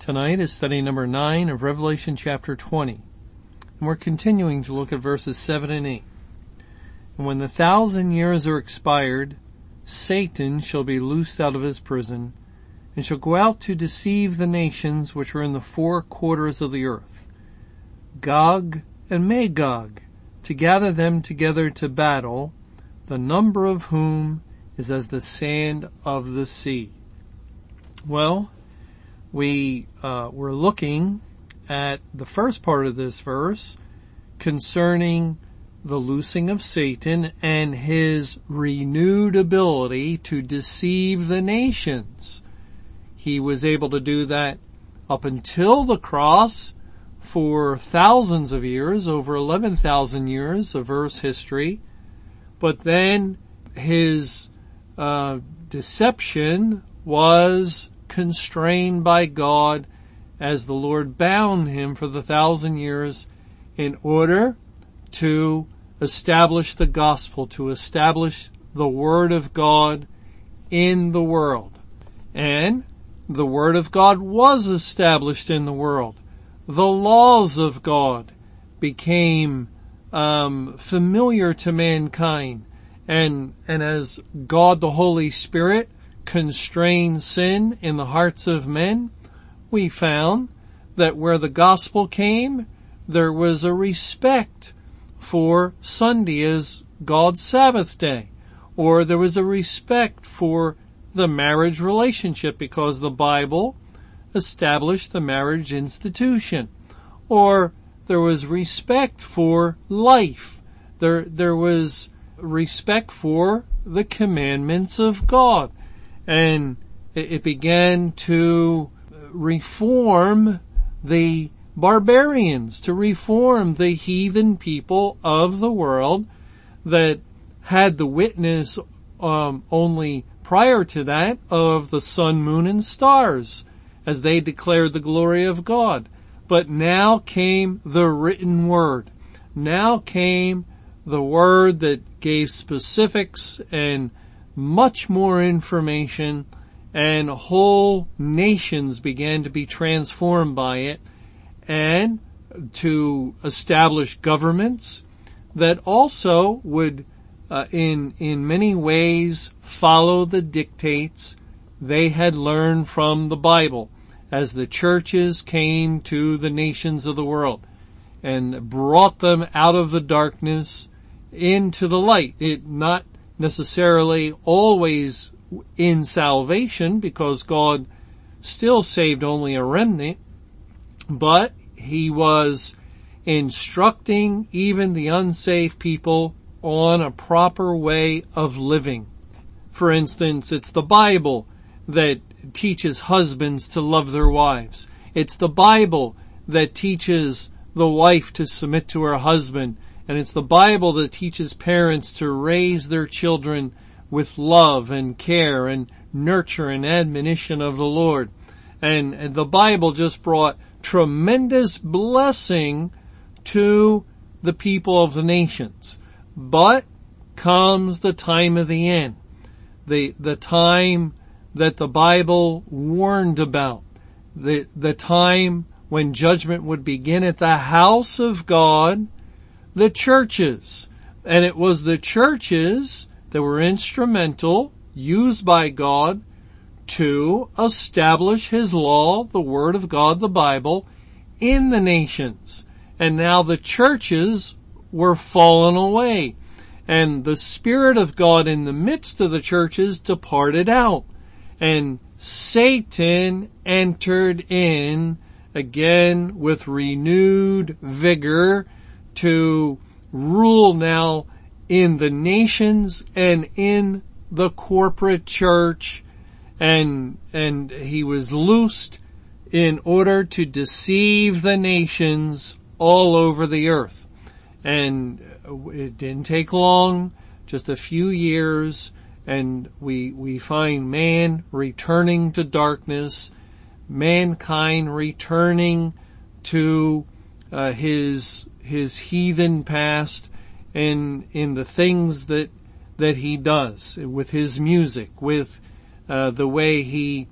Tonight is study number 9 of Revelation chapter 20. And we're continuing to look at verses 7 and 8. And when the thousand years are expired, Satan shall be loosed out of his prison, and shall go out to deceive the nations which are in the four quarters of the earth, Gog and Magog, to gather them together to battle, the number of whom is as the sand of the sea. Well, we uh, were looking at the first part of this verse concerning the loosing of Satan and his renewed ability to deceive the nations. He was able to do that up until the cross for thousands of years, over 11,000 years of Earth's history. But then his uh, deception was constrained by God as the Lord bound him for the thousand years in order to establish the gospel, to establish the word of God in the world. And the word of God was established in the world. The laws of God became um, familiar to mankind, and and as God the Holy Spirit constrain sin in the hearts of men, we found that where the gospel came, there was a respect for Sunday as God's Sabbath day, or there was a respect for the marriage relationship because the Bible established the marriage institution, or there was respect for life. There, there was respect for the commandments of God and it began to reform the barbarians, to reform the heathen people of the world that had the witness um, only prior to that of the sun, moon, and stars as they declared the glory of God. But now came the written word. Now came the word that gave specifics and much more information and whole nations began to be transformed by it and to establish governments that also would uh, in in many ways follow the dictates they had learned from the Bible as the churches came to the nations of the world and brought them out of the darkness into the light. It not necessarily always in salvation because God still saved only a remnant, but he was instructing even the unsaved people on a proper way of living. For instance, it's the Bible that teaches husbands to love their wives. It's the Bible that teaches the wife to submit to her husband and it's the Bible that teaches parents to raise their children with love and care and nurture and admonition of the Lord. And, and the Bible just brought tremendous blessing to the people of the nations. But comes the time of the end. The, the time that the Bible warned about. The, the time when judgment would begin at the house of God the churches. And it was the churches that were instrumental, used by God to establish His law, the Word of God, the Bible, in the nations. And now the churches were fallen away. And the Spirit of God in the midst of the churches departed out. And Satan entered in again with renewed vigor to rule now in the nations and in the corporate church and, and he was loosed in order to deceive the nations all over the earth. And it didn't take long, just a few years, and we, we find man returning to darkness, mankind returning to uh, his his heathen past and in the things that that he does with his music, with uh, the way he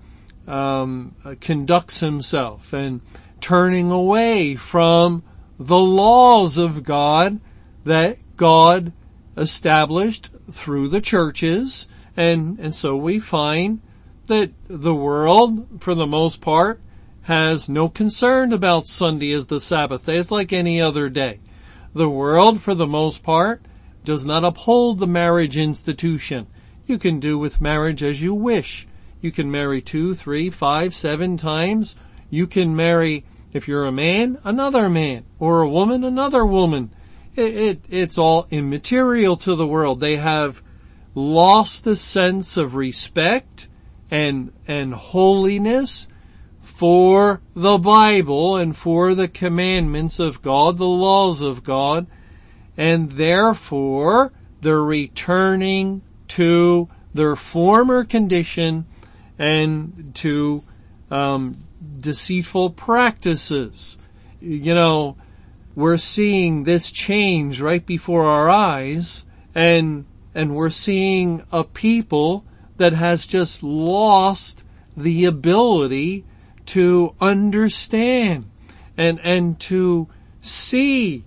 um, conducts himself, and turning away from the laws of God that God established through the churches, and and so we find that the world, for the most part, has no concern about Sunday as the Sabbath day. It's like any other day. The world, for the most part, does not uphold the marriage institution. You can do with marriage as you wish. You can marry two, three, five, seven times. You can marry, if you're a man, another man, or a woman, another woman. It, it, it's all immaterial to the world. They have lost the sense of respect and, and holiness for the Bible and for the commandments of God, the laws of God, and therefore they're returning to their former condition and to um, deceitful practices. You know, we're seeing this change right before our eyes, and and we're seeing a people that has just lost the ability to understand and, and to see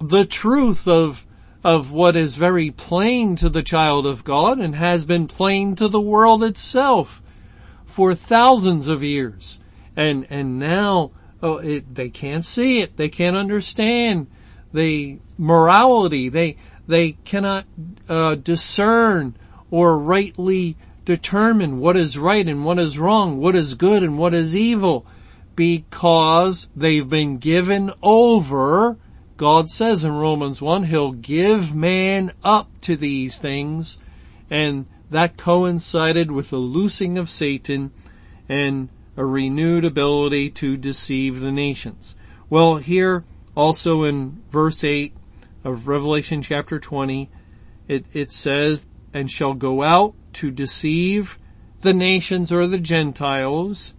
the truth of, of what is very plain to the child of God and has been plain to the world itself for thousands of years. And, and now, oh, it, they can't see it. They can't understand the morality. They, they cannot, uh, discern or rightly determine what is right and what is wrong, what is good and what is evil, because they've been given over, God says in Romans 1, He'll give man up to these things, and that coincided with the loosing of Satan and a renewed ability to deceive the nations. Well, here also in verse 8 of Revelation chapter 20, it, it says and shall go out to deceive the nations or the Gentiles,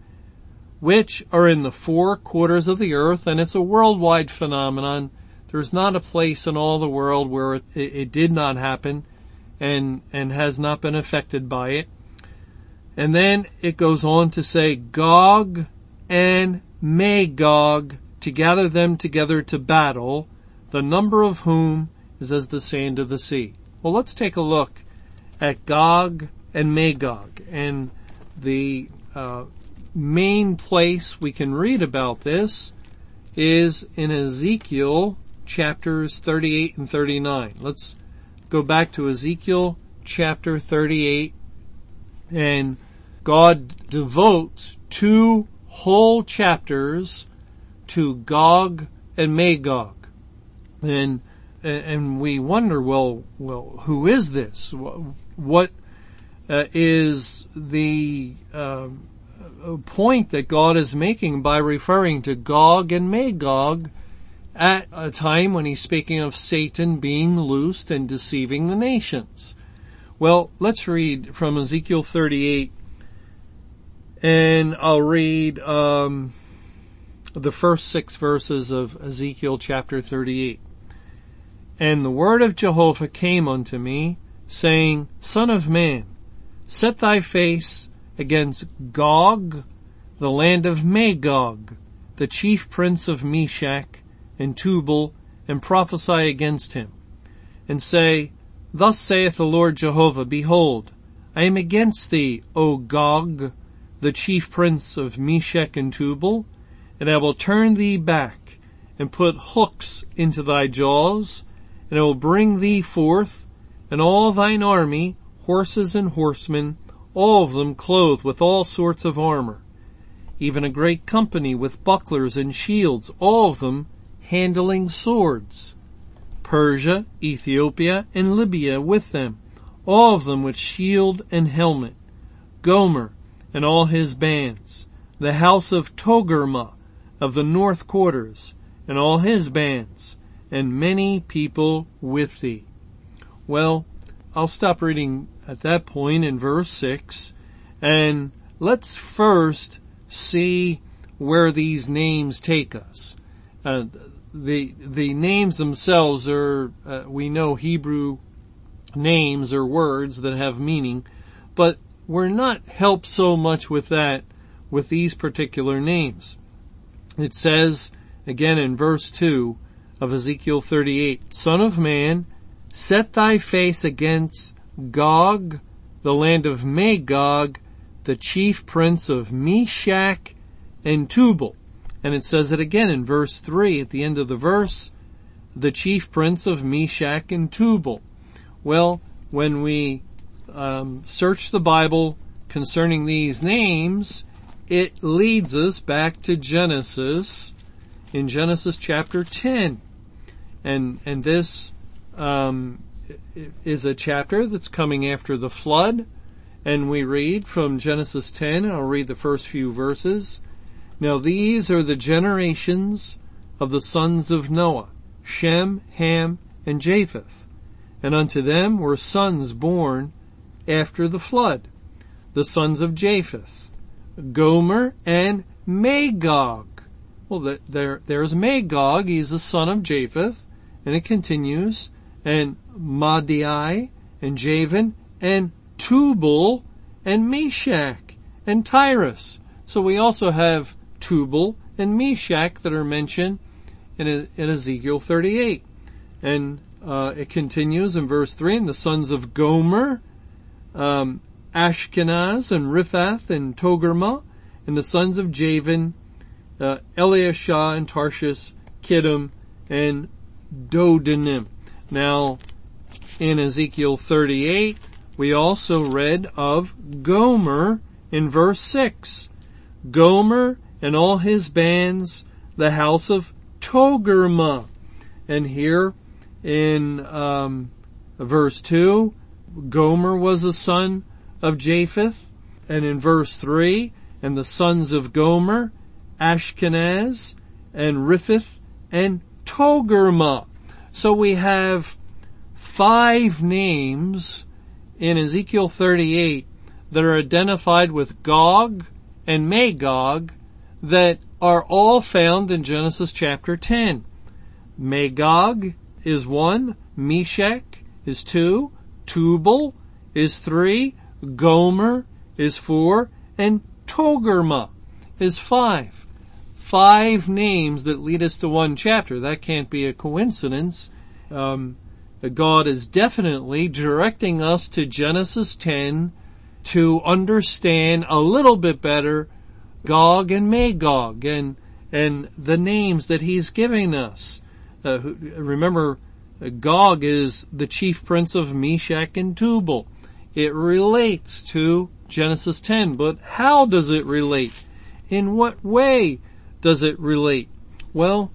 which are in the four quarters of the earth, and it's a worldwide phenomenon. There's not a place in all the world where it, it did not happen and, and has not been affected by it. And then it goes on to say Gog and Magog to gather them together to battle, the number of whom is as the sand of the sea. Well, let's take a look at Gog and Magog. And the uh, main place we can read about this is in Ezekiel chapters 38 and 39. Let's go back to Ezekiel chapter 38 and God devotes two whole chapters to Gog and Magog. And and we wonder, well, well, who is this? What uh, is the uh, point that God is making by referring to Gog and Magog at a time when he's speaking of Satan being loosed and deceiving the nations. Well, let's read from Ezekiel 38 and I'll read um, the first six verses of Ezekiel chapter 38. And the word of Jehovah came unto me, saying, Son of man, set thy face against Gog, the land of Magog, the chief prince of Meshech and Tubal, and prophesy against him, and say, Thus saith the Lord Jehovah, Behold, I am against thee, O Gog, the chief prince of Meshech and Tubal, and I will turn thee back, and put hooks into thy jaws, and I will bring thee forth, and all thine army, horses and horsemen, all of them clothed with all sorts of armor, even a great company with bucklers and shields, all of them handling swords. Persia, Ethiopia, and Libya with them, all of them with shield and helmet. Gomer and all his bands, the house of Togarmah of the north quarters, and all his bands, and many people with thee. Well, I'll stop reading at that point in verse 6, and let's first see where these names take us. Uh, the the names themselves are uh, we know Hebrew names or words that have meaning, but we're not helped so much with that with these particular names. It says again in verse 2 of Ezekiel 38, Son of man, set thy face against Gog, the land of Magog, the chief prince of Meshech and Tubal. And it says it again in verse 3 at the end of the verse, the chief prince of Meshech and Tubal. Well, when we um, search the Bible concerning these names, it leads us back to Genesis in Genesis chapter 10. And, and this, um, is a chapter that's coming after the flood. And we read from Genesis 10, and I'll read the first few verses. Now these are the generations of the sons of Noah, Shem, Ham, and Japheth. And unto them were sons born after the flood, the sons of Japheth, Gomer and Magog. Well, there, there's Magog, he's the son of Japheth, and it continues, and Madai, and Javan, and Tubal, and Meshech, and Tiras. So we also have Tubal and Meshech that are mentioned in, in Ezekiel 38. And uh, it continues in verse 3, and the sons of Gomer, um, Ashkenaz and Riphath and Togarmah, and the sons of Javan, uh, Elishah and Tarshish, Kittim, and Dodanim. Now, in Ezekiel 38, we also read of Gomer in verse 6. Gomer and all his bands, the house of Togarmah. And here in um, verse 2, Gomer was a son of Japheth. And in verse 3, and the sons of Gomer, Ashkenaz, and Riphath, and Togarmah. So we have five names in Ezekiel 38 that are identified with Gog and Magog that are all found in Genesis chapter 10. Magog is one, Meshech is two, Tubal is three, Gomer is four, and Togarmah is five. Five names that lead us to one chapter. That can't be a coincidence. Um, God is definitely directing us to Genesis 10 to understand a little bit better Gog and Magog and, and the names that he's giving us. Uh, remember, Gog is the chief prince of Meshech and Tubal. It relates to Genesis 10, but how does it relate? In what way does it relate? Well,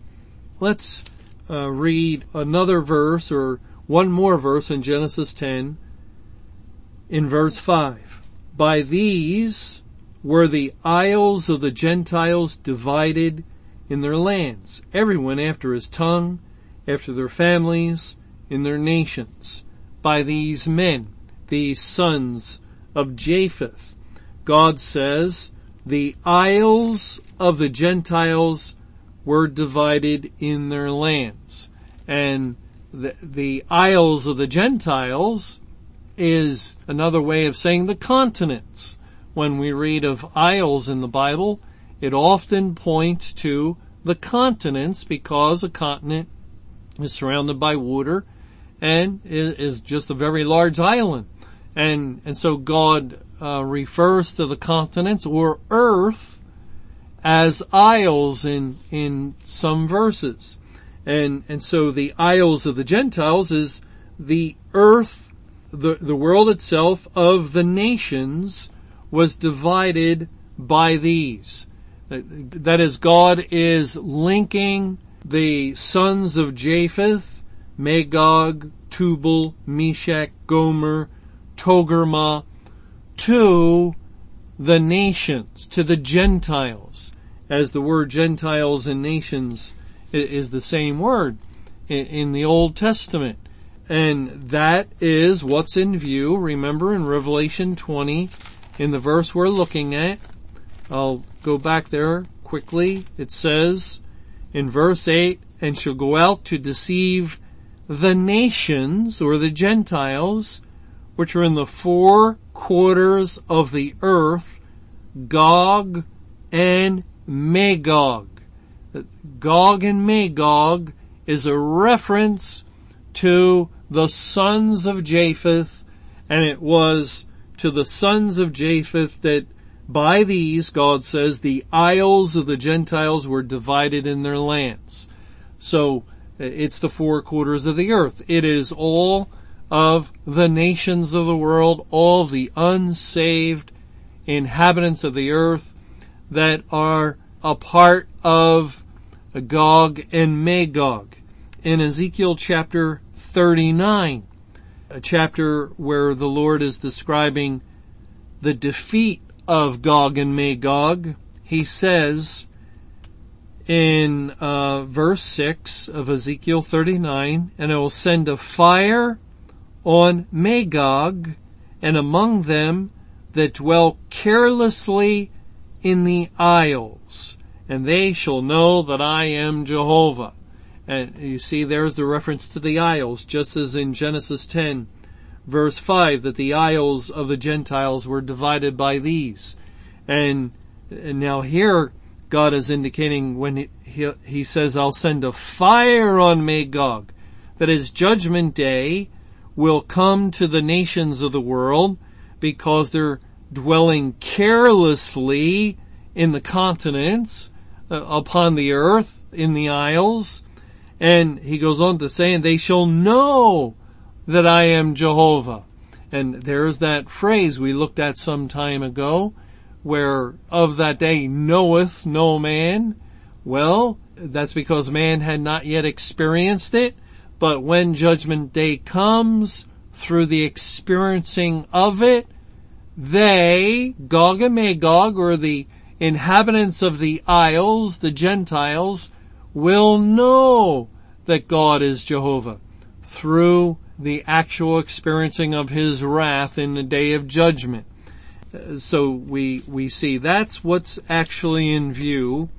let's uh, read another verse or one more verse in Genesis 10 in verse 5. By these were the isles of the Gentiles divided in their lands, everyone after his tongue, after their families, in their nations. By these men, these sons of Japheth. God says, the isles of the Gentiles were divided in their lands. And the, the isles of the Gentiles is another way of saying the continents. When we read of isles in the Bible, it often points to the continents because a continent is surrounded by water and is just a very large island. And, and so God uh, refers to the continents or earth as isles in, in some verses. And, and so the isles of the Gentiles is the earth, the, the world itself of the nations was divided by these. That is, God is linking the sons of Japheth, Magog, Tubal, Meshech, Gomer, Togarmah, to the nations, to the Gentiles, as the word Gentiles and nations is the same word in the Old Testament. And that is what's in view. Remember in Revelation 20, in the verse we're looking at, I'll go back there quickly. It says in verse 8, and shall go out to deceive the nations or the Gentiles, which are in the four quarters of the earth, Gog and Magog. Gog and Magog is a reference to the sons of Japheth, and it was to the sons of Japheth that by these, God says, the isles of the Gentiles were divided in their lands. So, uh, it's the four quarters of the earth. It is all of the nations of the world, all the unsaved inhabitants of the earth that are a part of Gog and Magog. In Ezekiel chapter 39, a chapter where the Lord is describing the defeat of Gog and Magog, he says in uh, verse 6 of Ezekiel 39, and I will send a fire on Magog and among them that dwell carelessly in the isles, and they shall know that I am Jehovah. And you see, there's the reference to the isles, just as in Genesis 10, verse 5, that the isles of the Gentiles were divided by these. And, and now here, God is indicating when he, he, he says, I'll send a fire on Magog, that is judgment day will come to the nations of the world because they're dwelling carelessly in the continents, uh, upon the earth, in the isles, and he goes on to say, and they shall know that I am Jehovah. And there's that phrase we looked at some time ago where of that day knoweth no man. Well, that's because man had not yet experienced it, but when judgment day comes through the experiencing of it, they, Gog and Magog, or the inhabitants of the isles, the Gentiles, will know that God is Jehovah through the actual experiencing of His wrath in the day of judgment. Uh, so we, we see that's what's actually in view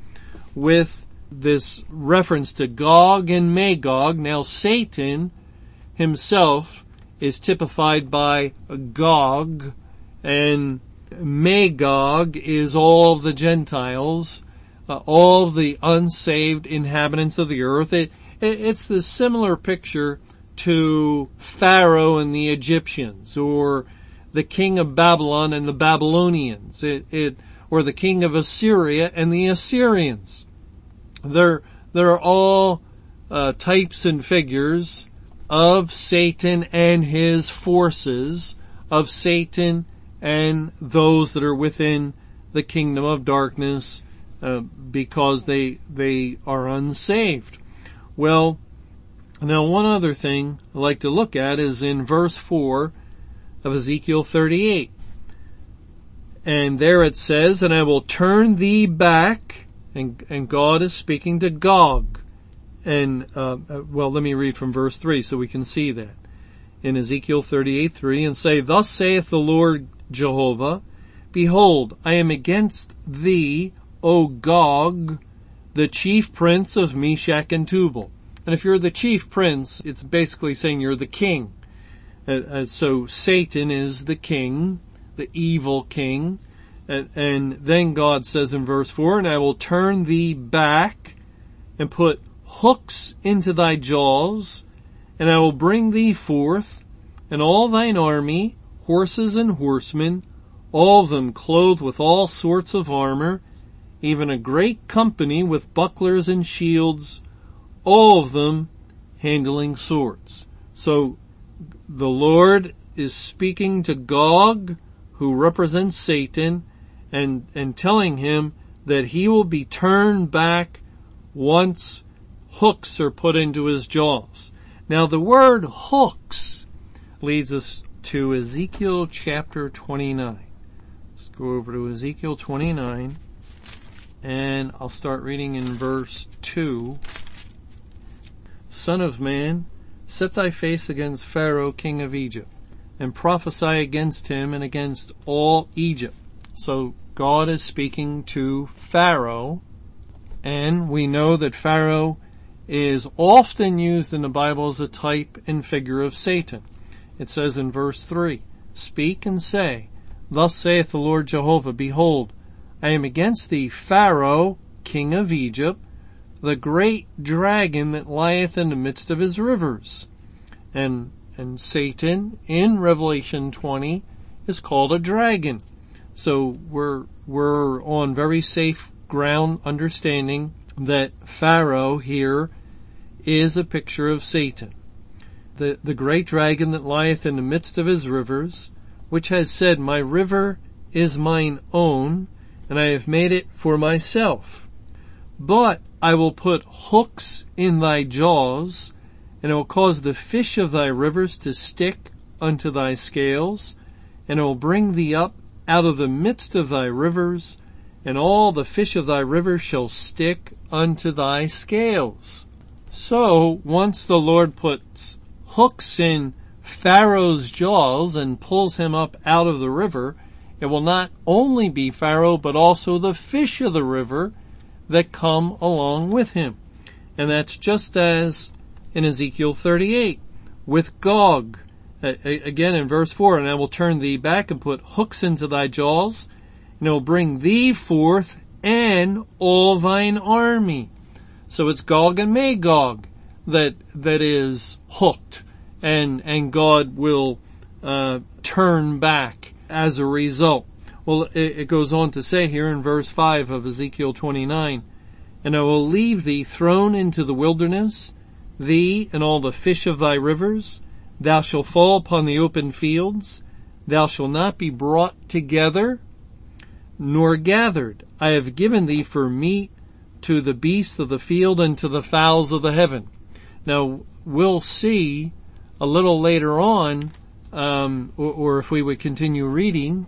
with this reference to Gog and Magog. Now Satan himself is typified by Gog and Magog is all the Gentiles, uh, all the unsaved inhabitants of the earth. It, it's the similar picture to Pharaoh and the Egyptians or the king of Babylon and the Babylonians. It, it, or the king of Assyria and the Assyrians. They're, they're all uh, types and figures of Satan and his forces, of Satan and those that are within the kingdom of darkness, uh, because they, they are unsaved. Well, now one other thing I like to look at is in verse 4 of Ezekiel 38. And there it says, and I will turn thee back, and, and God is speaking to Gog. And, uh, uh well, let me read from verse 3 so we can see that. In Ezekiel 38, 3, and say, Thus saith the Lord Jehovah, Behold, I am against thee, O Gog, the chief prince of Meshech and Tubal. And if you're the chief prince, it's basically saying you're the king. Uh, uh, so Satan is the king, the evil king. And, and then God says in verse 4, And I will turn thee back and put hooks into thy jaws, and I will bring thee forth, and all thine army, horses and horsemen, all of them clothed with all sorts of armor, even a great company with bucklers and shields, all of them handling swords. So the Lord is speaking to Gog, who represents Satan, and, and telling him that he will be turned back once hooks are put into his jaws. Now the word hooks leads us to Ezekiel chapter 29. Let's go over to Ezekiel 29 and I'll start reading in verse 2. Son of man, set thy face against Pharaoh, king of Egypt, and prophesy against him and against all Egypt. So God is speaking to Pharaoh, and we know that Pharaoh is often used in the Bible as a type and figure of Satan. It says in verse 3, Speak and say, Thus saith the Lord Jehovah, Behold, I am against thee, Pharaoh, king of Egypt, the great dragon that lieth in the midst of his rivers. And, and Satan in Revelation 20 is called a dragon. So we're, we're on very safe ground understanding that Pharaoh here is a picture of Satan. The, the great dragon that lieth in the midst of his rivers, which has said, my river is mine own, and I have made it for myself. But I will put hooks in thy jaws, and I will cause the fish of thy rivers to stick unto thy scales, and I will bring thee up out of the midst of thy rivers, and all the fish of thy river shall stick unto thy scales. So once the Lord puts hooks in Pharaoh's jaws and pulls him up out of the river, it will not only be Pharaoh, but also the fish of the river that come along with him. And that's just as in Ezekiel 38 with Gog. Again in verse 4, and I will turn thee back and put hooks into thy jaws, and I will bring thee forth and all thine army. So it's Gog and Magog that, that is hooked and, and God will, uh, turn back as a result. Well, it, it goes on to say here in verse 5 of Ezekiel 29, and I will leave thee thrown into the wilderness, thee and all the fish of thy rivers. Thou shalt fall upon the open fields. Thou shalt not be brought together, nor gathered. I have given thee for meat to the beasts of the field and to the fowls of the heaven. Now, we'll see a little later on, um, or, or, if we would continue reading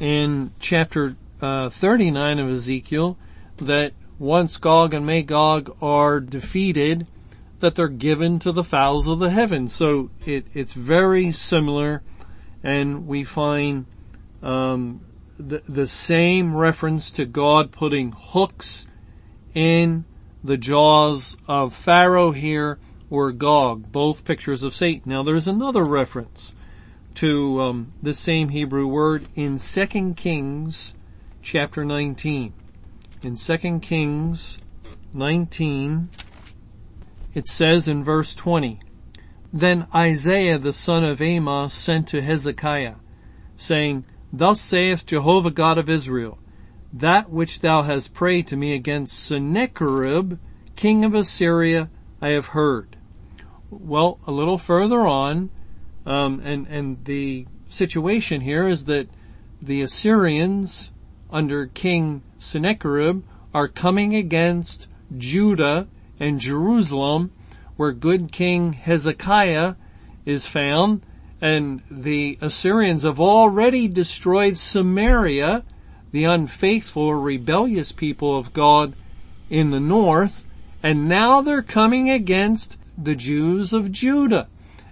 in chapter uh, 39 of Ezekiel, that once Gog and Magog are defeated, that they're given to the fowls of the heavens. So it, it's very similar, and we find um, the, the same reference to God putting hooks in the jaws of Pharaoh here or Gog, both pictures of Satan. Now there's another reference to um, the same Hebrew word in 2 Kings chapter 19. In 2 Kings 19, it says in verse 20, Then Isaiah the son of Amos sent to Hezekiah, saying, Thus saith Jehovah God of Israel, that which thou hast prayed to me against Sennacherib, king of Assyria, I have heard. Well, a little further on, um, and and the situation here is that the Assyrians under King Sennacherib are coming against Judah and Jerusalem, where good King Hezekiah is found, and the Assyrians have already destroyed Samaria, the unfaithful rebellious people of God in the north, and now they're coming against the Jews of Judah.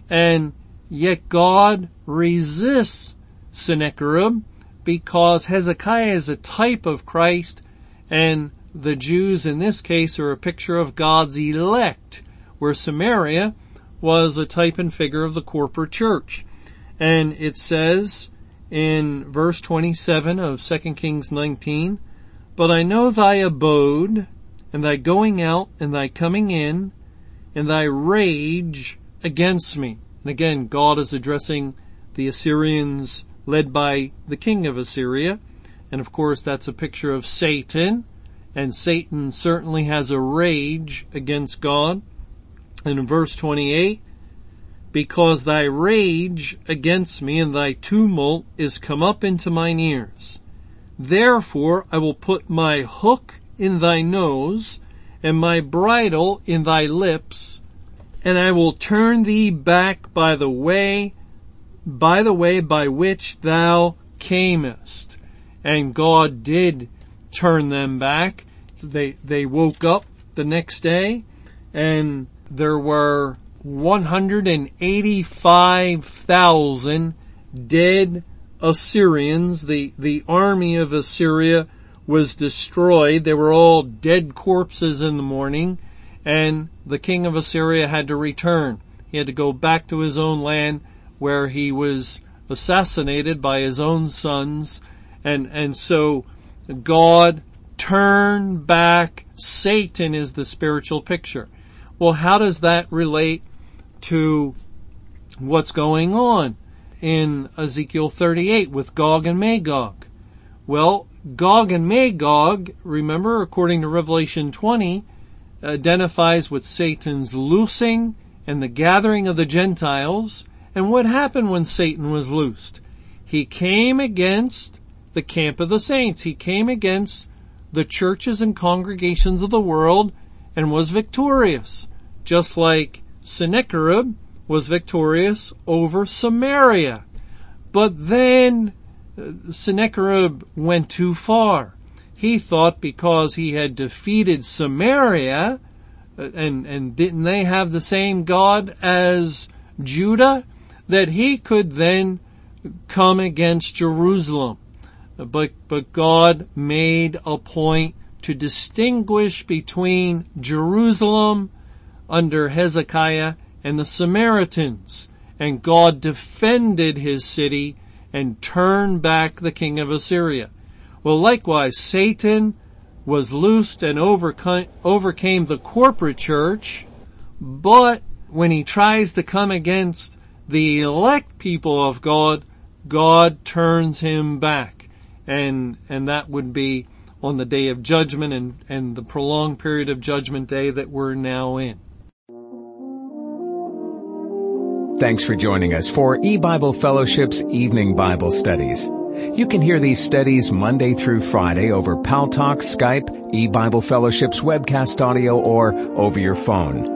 And yet God resists Sennacherib because Hezekiah is a type of Christ and the Jews in this case are a picture of God's elect, where Samaria was a type and figure of the corporate church. And it says in verse 27 of 2 Kings 19, But I know thy abode, and thy going out, and thy coming in, and thy rage against me. And again, God is addressing the Assyrians led by the king of Assyria. And of course, that's a picture of Satan. And Satan certainly has a rage against God. And in verse 28, because thy rage against me and thy tumult is come up into mine ears. Therefore I will put my hook in thy nose and my bridle in thy lips, and I will turn thee back by the way, by the way by which thou camest. and God did turn them back. They, they woke up the next day and there were 185,000 dead Assyrians. The, the army of Assyria was destroyed. They were all dead corpses in the morning and the king of Assyria had to return. He had to go back to his own land where he was assassinated by his own sons and, and so God turned back Satan is the spiritual picture. Well, how does that relate to what's going on in Ezekiel 38 with Gog and Magog? Well, Gog and Magog, remember, according to Revelation 20, identifies with Satan's loosing and the gathering of the Gentiles. And what happened when Satan was loosed? He came against the camp of the saints. He came against the churches and congregations of the world and was victorious, just like Sennacherib was victorious over Samaria. But then uh, Sennacherib went too far. He thought because he had defeated Samaria, uh, and, and didn't they have the same God as Judah, that he could then come against Jerusalem. But, but God made a point to distinguish between Jerusalem under Hezekiah and the Samaritans. And God defended his city and turned back the king of Assyria. Well, likewise, Satan was loosed and overcame the corporate church, but when he tries to come against the elect people of God, God turns him back and and that would be on the day of judgment and and the prolonged period of judgment day that we're now in. Thanks for joining us for E-Bible Fellowship's evening Bible studies. You can hear these studies Monday through Friday over Paltalk, Skype, E-Bible Fellowship's webcast audio, or over your phone.